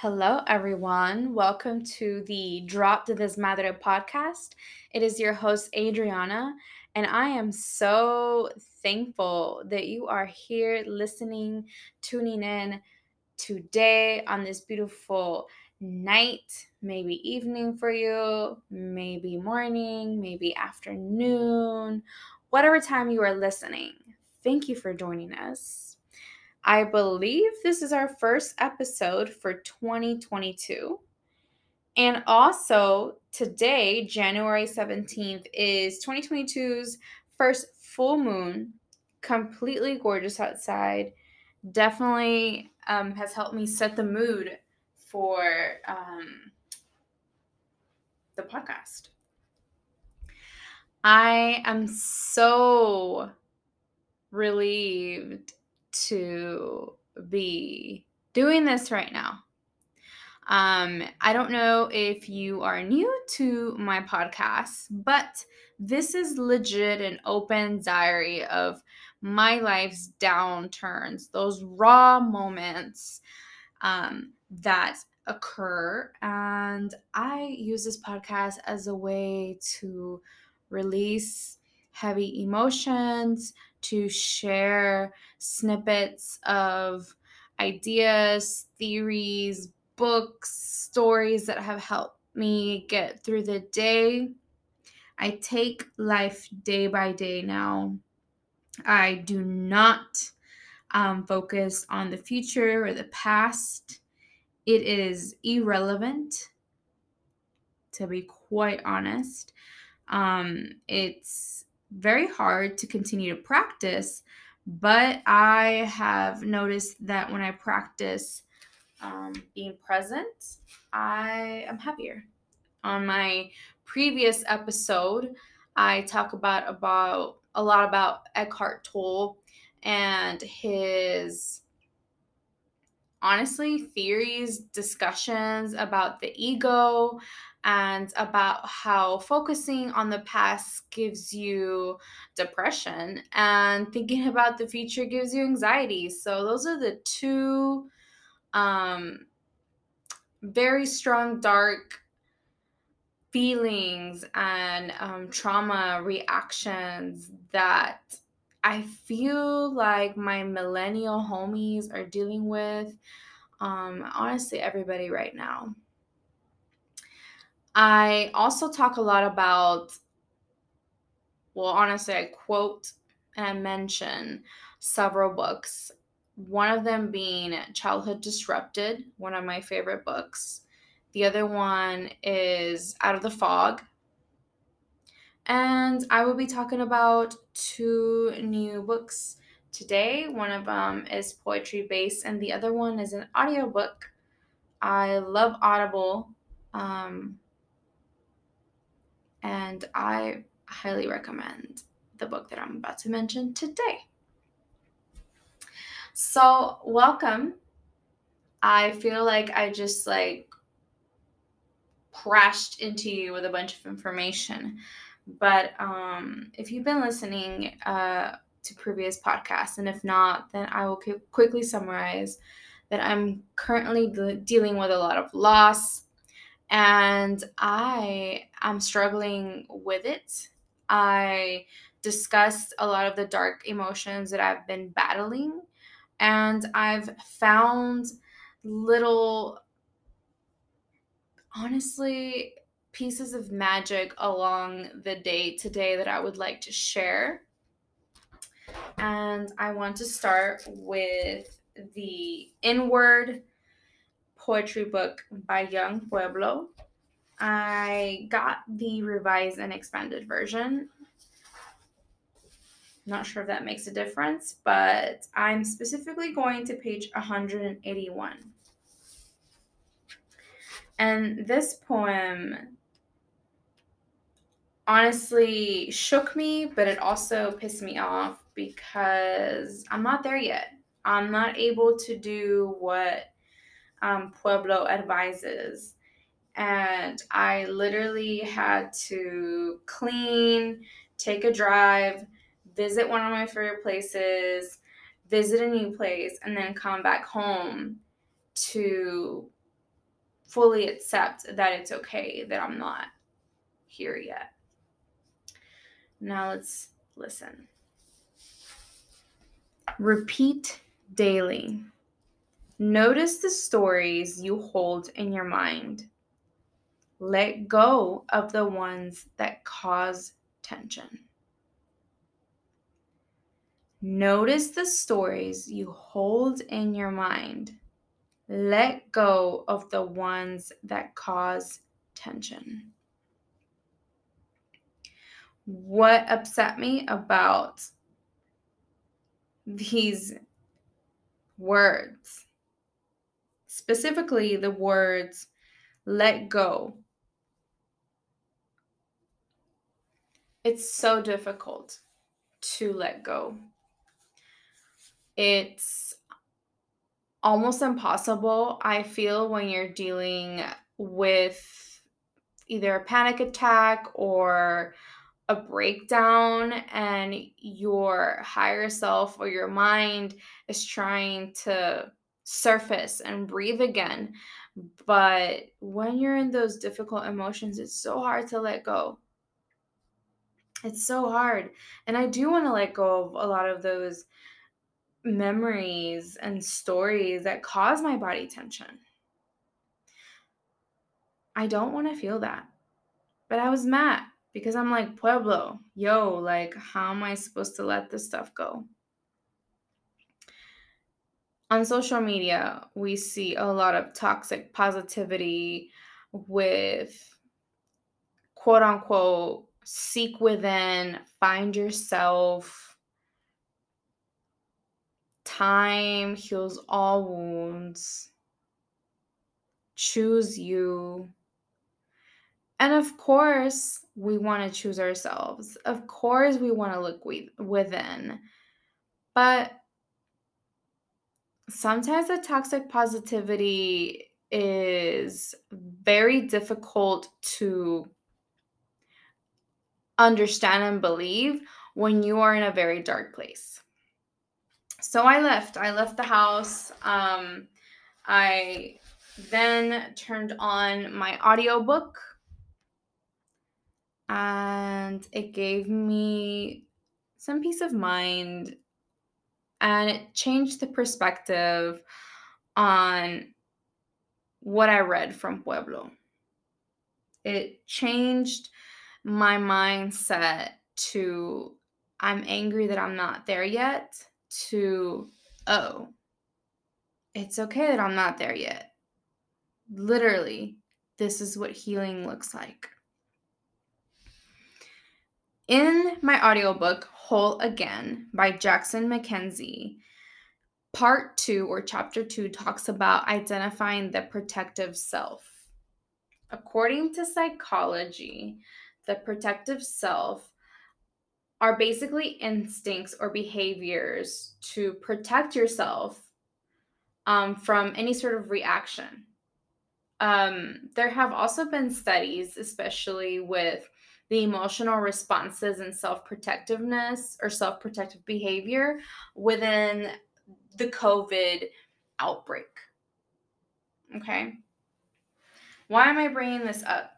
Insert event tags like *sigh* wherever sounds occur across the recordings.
Hello, everyone. Welcome to the Drop the Desmadre podcast. It is your host, Adriana, and I am so thankful that you are here listening, tuning in today on this beautiful night, maybe evening for you, maybe morning, maybe afternoon, whatever time you are listening. Thank you for joining us. I believe this is our first episode for 2022. And also, today, January 17th, is 2022's first full moon. Completely gorgeous outside. Definitely um, has helped me set the mood for um, the podcast. I am so relieved to be doing this right now. Um, I don't know if you are new to my podcast, but this is legit an open diary of my life's downturns, those raw moments um, that occur. And I use this podcast as a way to release heavy emotions, to share snippets of ideas, theories, books, stories that have helped me get through the day. I take life day by day now. I do not um, focus on the future or the past. It is irrelevant, to be quite honest. Um, it's very hard to continue to practice, but I have noticed that when I practice um, being present, I am happier. On my previous episode, I talk about about a lot about Eckhart Tolle and his honestly theories, discussions about the ego and about how focusing on the past gives you depression and thinking *laughs* about the future gives you anxiety. So those are the two um very strong dark feelings and um, trauma reactions that I feel like my millennial homies are dealing with. Um, honestly, everybody right now. I also talk a lot about, well, honestly, I quote and I mention several books. One of them being Childhood Disrupted, one of my favorite books. The other one is Out of the Fog. And I will be talking about two new books today. One of them is poetry based, and the other one is an audiobook. I love Audible. Um, and I highly recommend the book that I'm about to mention today. So, welcome. I feel like I just like crashed into you with a bunch of information. But um, if you've been listening uh, to previous podcasts, and if not, then I will quickly summarize that I'm currently de- dealing with a lot of loss, and I am struggling with it. I discussed a lot of the dark emotions that I've been battling, and I've found little, honestly, pieces of magic along the day today that I would like to share. And I want to start with the Inward poetry book by Yung Pueblo. I got the revised and expanded version. Not sure if that makes a difference, but I'm specifically going to page 181. And this poem honestly shook me, but it also pissed me off because I'm not there yet. I'm not able to do what um, Pueblo advises. And I literally had to clean, take a drive, visit one of my favorite places, visit a new place, and then come back home to fully accept that it's okay that I'm not here yet. Now let's listen. Repeat daily. Notice the stories you hold in your mind. Let go of the ones that cause tension. Notice the stories you hold in your mind. Let go of the ones that cause tension. What upset me about these words, specifically the words let go. It's so difficult to let go. It's almost impossible, I feel, when you're dealing with either a panic attack or a breakdown and your higher self or your mind is trying to surface and breathe again. But when you're in those difficult emotions, it's so hard to let go. It's so hard. And I do want to let go of a lot of those memories and stories that cause my body tension. I don't want to feel that. But I was mad because I'm like, Pueblo, yo, like, how am I supposed to let this stuff go? On social media, we see a lot of toxic positivity with quote unquote seek within, find yourself. Time heals all wounds. Choose you. And of course, we want to choose ourselves. Of course, we want to look within. But sometimes the toxic positivity is very difficult to understand and believe when you are in a very dark place. So I left. I left the house. Um, I then turned on my audiobook and it gave me some peace of mind and it changed the perspective on what I read from Pueblo. It changed my mindset to I'm angry that I'm not there yet to oh, it's okay that I'm not there yet. Literally, this is what healing looks like. In my audiobook, Whole Again by Jackson MacKenzie, part two or chapter two talks about identifying the protective self. According to psychology, the protective self are basically instincts or behaviors to protect yourself um, from any sort of reaction. Um, there have also been studies, especially with the emotional responses and self protectiveness or self protective behavior within the COVID outbreak. Okay. Why am I bringing this up?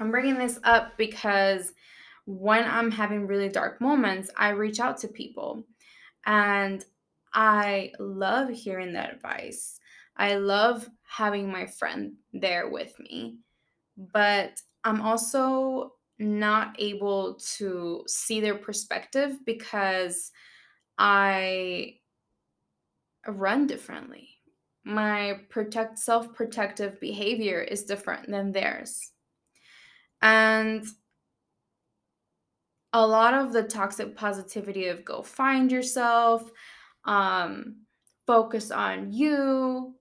I'm bringing this up because when I'm having really dark moments, I reach out to people and I love hearing that advice. I love having my friend there with me. But I'm also not able to see their perspective because I run differently. My protect self-protective behavior is different than theirs. And a lot of the toxic positivity of go find yourself, um, focus on you,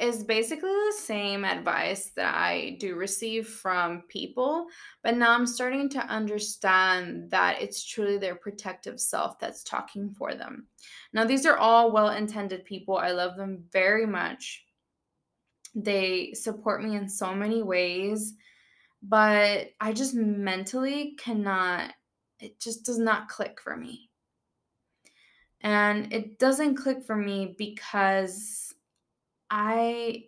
is basically the same advice that I do receive from people, but now I'm starting to understand that it's truly their protective self that's talking for them. Now, these are all well intended people. I love them very much. They support me in so many ways, but I just mentally cannot, it just does not click for me. And it doesn't click for me because I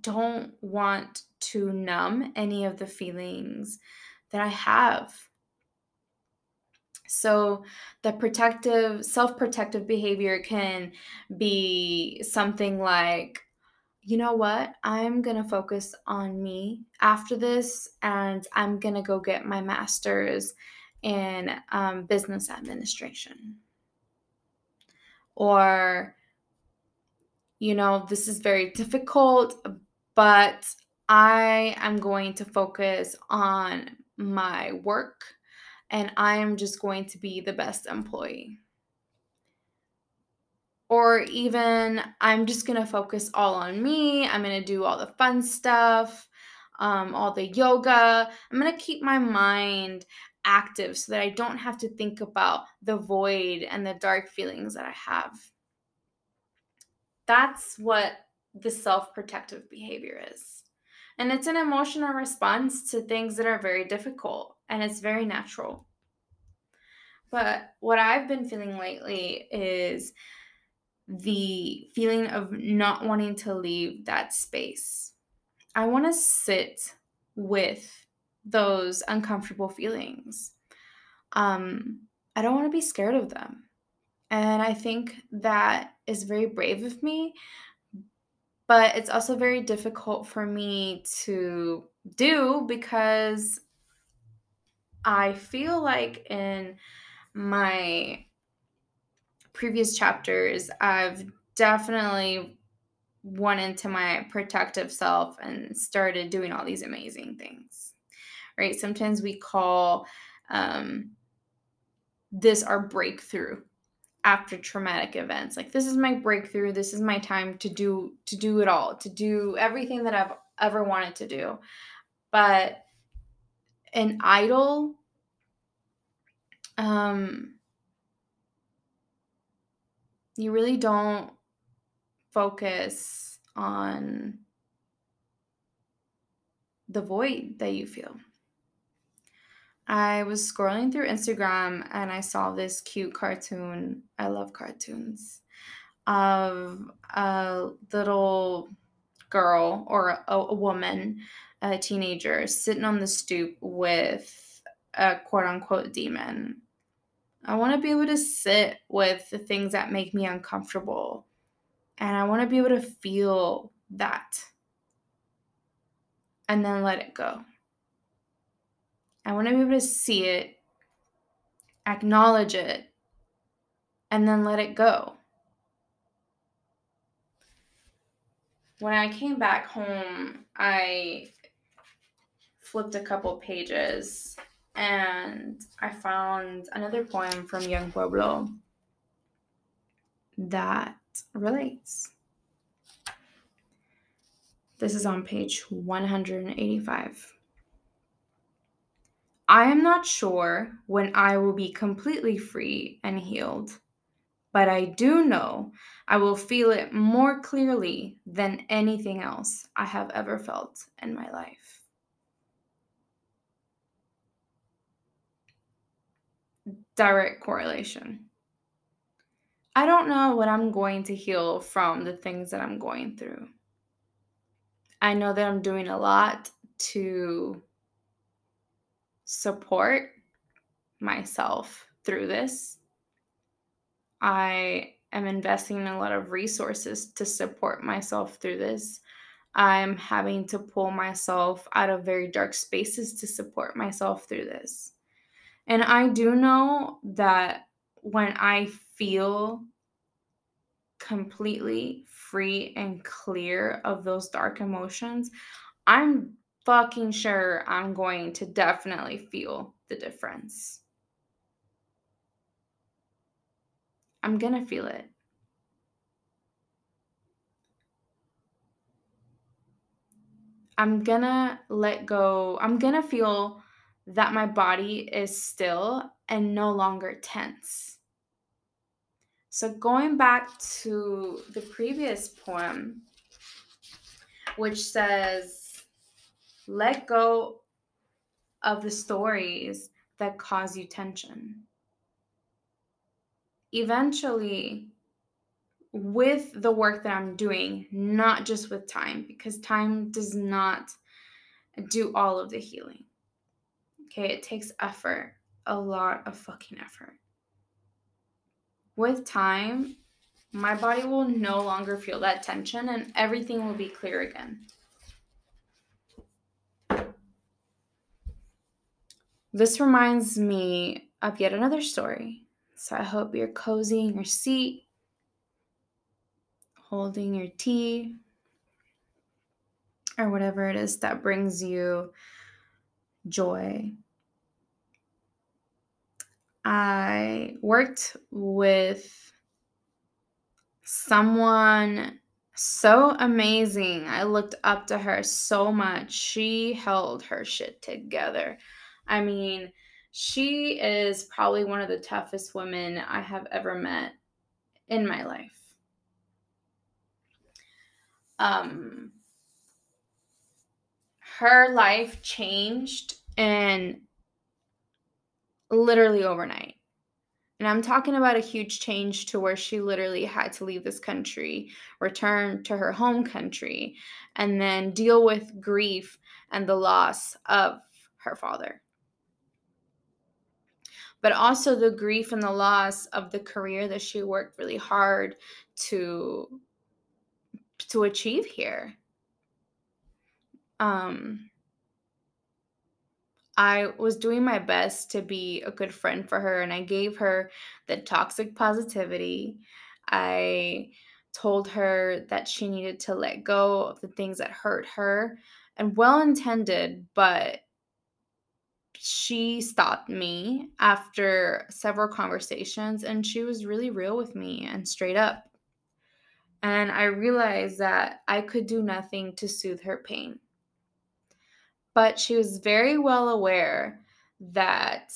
don't want to numb any of the feelings that I have. So, the protective, self protective behavior can be something like, you know what? I'm going to focus on me after this, and I'm going to go get my master's in um, business administration. Or, you know, this is very difficult, but I am going to focus on my work and I am just going to be the best employee. Or even I'm just going to focus all on me. I'm going to do all the fun stuff, um, all the yoga. I'm going to keep my mind active so that I don't have to think about the void and the dark feelings that I have. That's what the self protective behavior is. And it's an emotional response to things that are very difficult and it's very natural. But what I've been feeling lately is the feeling of not wanting to leave that space. I want to sit with those uncomfortable feelings. Um, I don't want to be scared of them. And I think that is very brave of me, but it's also very difficult for me to do because I feel like in my previous chapters, I've definitely went into my protective self and started doing all these amazing things. Right? Sometimes we call um, this our breakthrough after traumatic events. Like this is my breakthrough. This is my time to do to do it all, to do everything that I've ever wanted to do. But an idol um you really don't focus on the void that you feel. I was scrolling through Instagram and I saw this cute cartoon. I love cartoons of a little girl or a, a woman, a teenager, sitting on the stoop with a quote unquote demon. I want to be able to sit with the things that make me uncomfortable. And I want to be able to feel that and then let it go. I want to be able to see it, acknowledge it, and then let it go. When I came back home, I flipped a couple pages and I found another poem from Yung Pueblo that relates. This is on page 185. I am not sure when I will be completely free and healed, but I do know I will feel it more clearly than anything else I have ever felt in my life. Direct correlation. I don't know what I'm going to heal from the things that I'm going through. I know that I'm doing a lot to support myself through this. I am investing in a lot of resources to support myself through this. I'm having to pull myself out of very dark spaces to support myself through this. And I do know that when I feel completely free and clear of those dark emotions, I'm fucking sure I'm going to definitely feel the difference. I'm going to feel it. I'm going to let go. I'm going to feel that my body is still and no longer tense. So, going back to the previous poem, which says, let go of the stories that cause you tension. Eventually, with the work that I'm doing, not just with time, because time does not do all of the healing. Okay, it takes effort, a lot of fucking effort. With time, my body will no longer feel that tension and everything will be clear again. This reminds me of yet another story. So I hope you're cozy in your seat, holding your tea, or whatever it is that brings you joy. I worked with someone so amazing. I looked up to her so much. She held her shit together. I mean, she is probably one of the toughest women I have ever met in my life. Um, her life changed and literally overnight. And I'm talking about a huge change to where she literally had to leave this country, return to her home country, and then deal with grief and the loss of her father. But also the grief and the loss of the career that she worked really hard to to achieve here. Um, I was doing my best to be a good friend for her, and I gave her the toxic positivity. I told her that she needed to let go of the things that hurt her and well intended, but she stopped me after several conversations and she was really real with me and straight up. And I realized that I could do nothing to soothe her pain. But she was very well aware that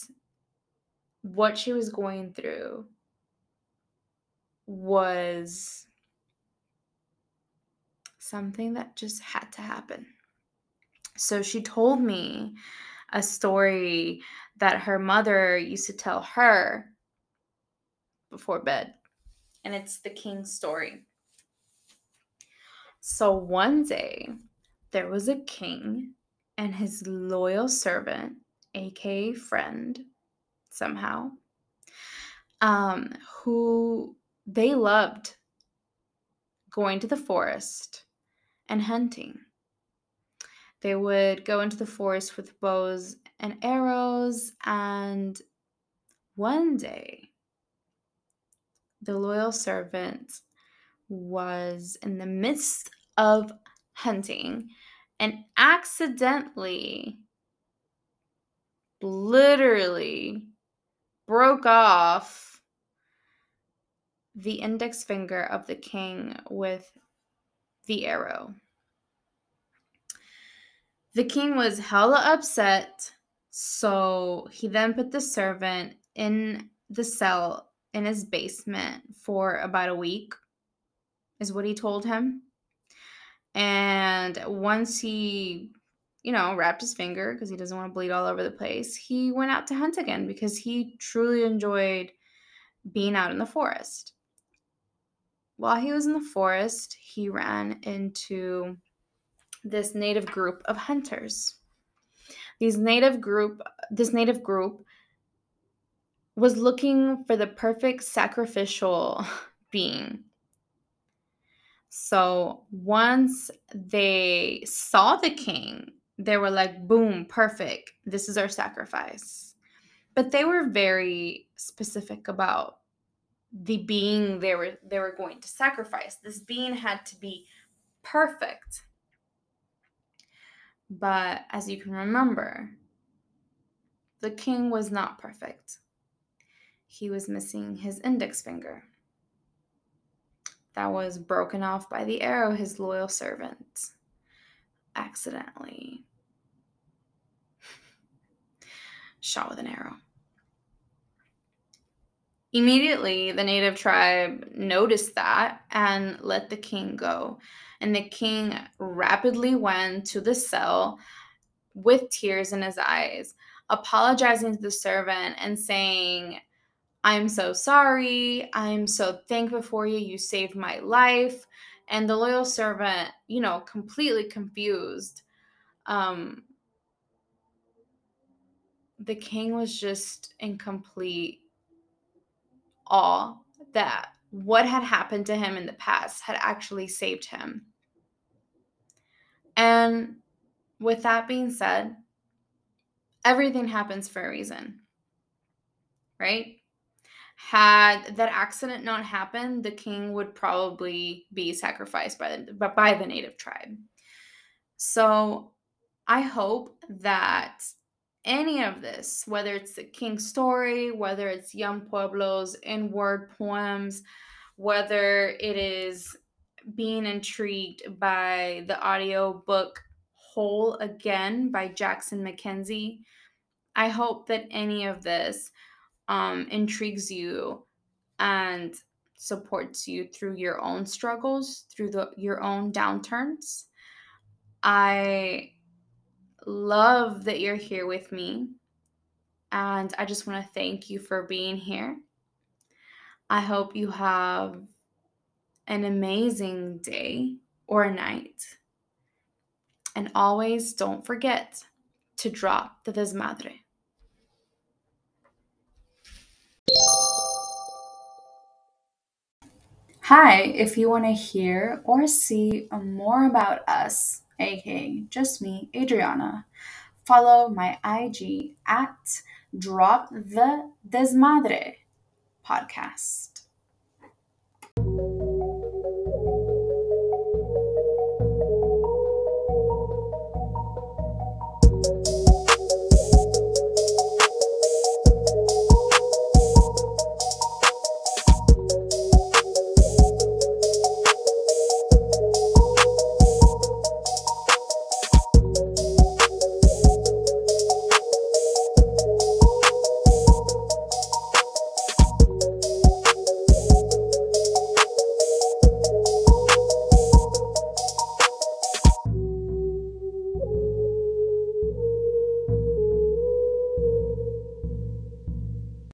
what she was going through was something that just had to happen. So she told me a story that her mother used to tell her before bed. And it's the king's story. So one day, there was a king and his loyal servant, aka friend, somehow, um, who they loved going to the forest and hunting. They would go into the forest with bows and arrows, and one day, the loyal servant was in the midst of hunting and accidentally, literally broke off the index finger of the king with the arrow. The king was hella upset, so he then put the servant in the cell in his basement for about a week, is what he told him. And once he, you know, wrapped his finger because he doesn't want to bleed all over the place, he went out to hunt again because he truly enjoyed being out in the forest. While he was in the forest, he ran into this native group of hunters. These native group, this native group was looking for the perfect sacrificial *laughs* being so once they saw the king, they were like, boom, perfect. This is our sacrifice. But they were very specific about the being they were they were going to sacrifice. This being had to be perfect. But as you can remember, the king was not perfect. He was missing his index finger that was broken off by the arrow his loyal servant accidentally *laughs* shot with an arrow. Immediately, the native tribe noticed that and let the king go. And the king rapidly went to the cell with tears in his eyes, apologizing to the servant and saying, I'm so sorry. I'm so thankful for you. You saved my life. And the loyal servant, you know, completely confused. Um, the king was just in complete awe that what had happened to him in the past had actually saved him. And with that being said, everything happens for a reason, right? Had that accident not happened, the king would probably be sacrificed by the by the native tribe. So I hope that any of this, whether it's the king's story, whether it's Yung Pueblos Inward poems, whether it is being intrigued by the audio book Whole Again by Jackson MacKenzie, I hope that any of this um, intrigues you and supports you through your own struggles, through the, your own downturns. I love that you're here with me. And I just want to thank you for being here. I hope you have an amazing day or night. And always don't forget to drop the desmadre. Hi, if you want to hear or see more about us, aka just me, Adriana, follow my IG at Drop the Desmadre podcast.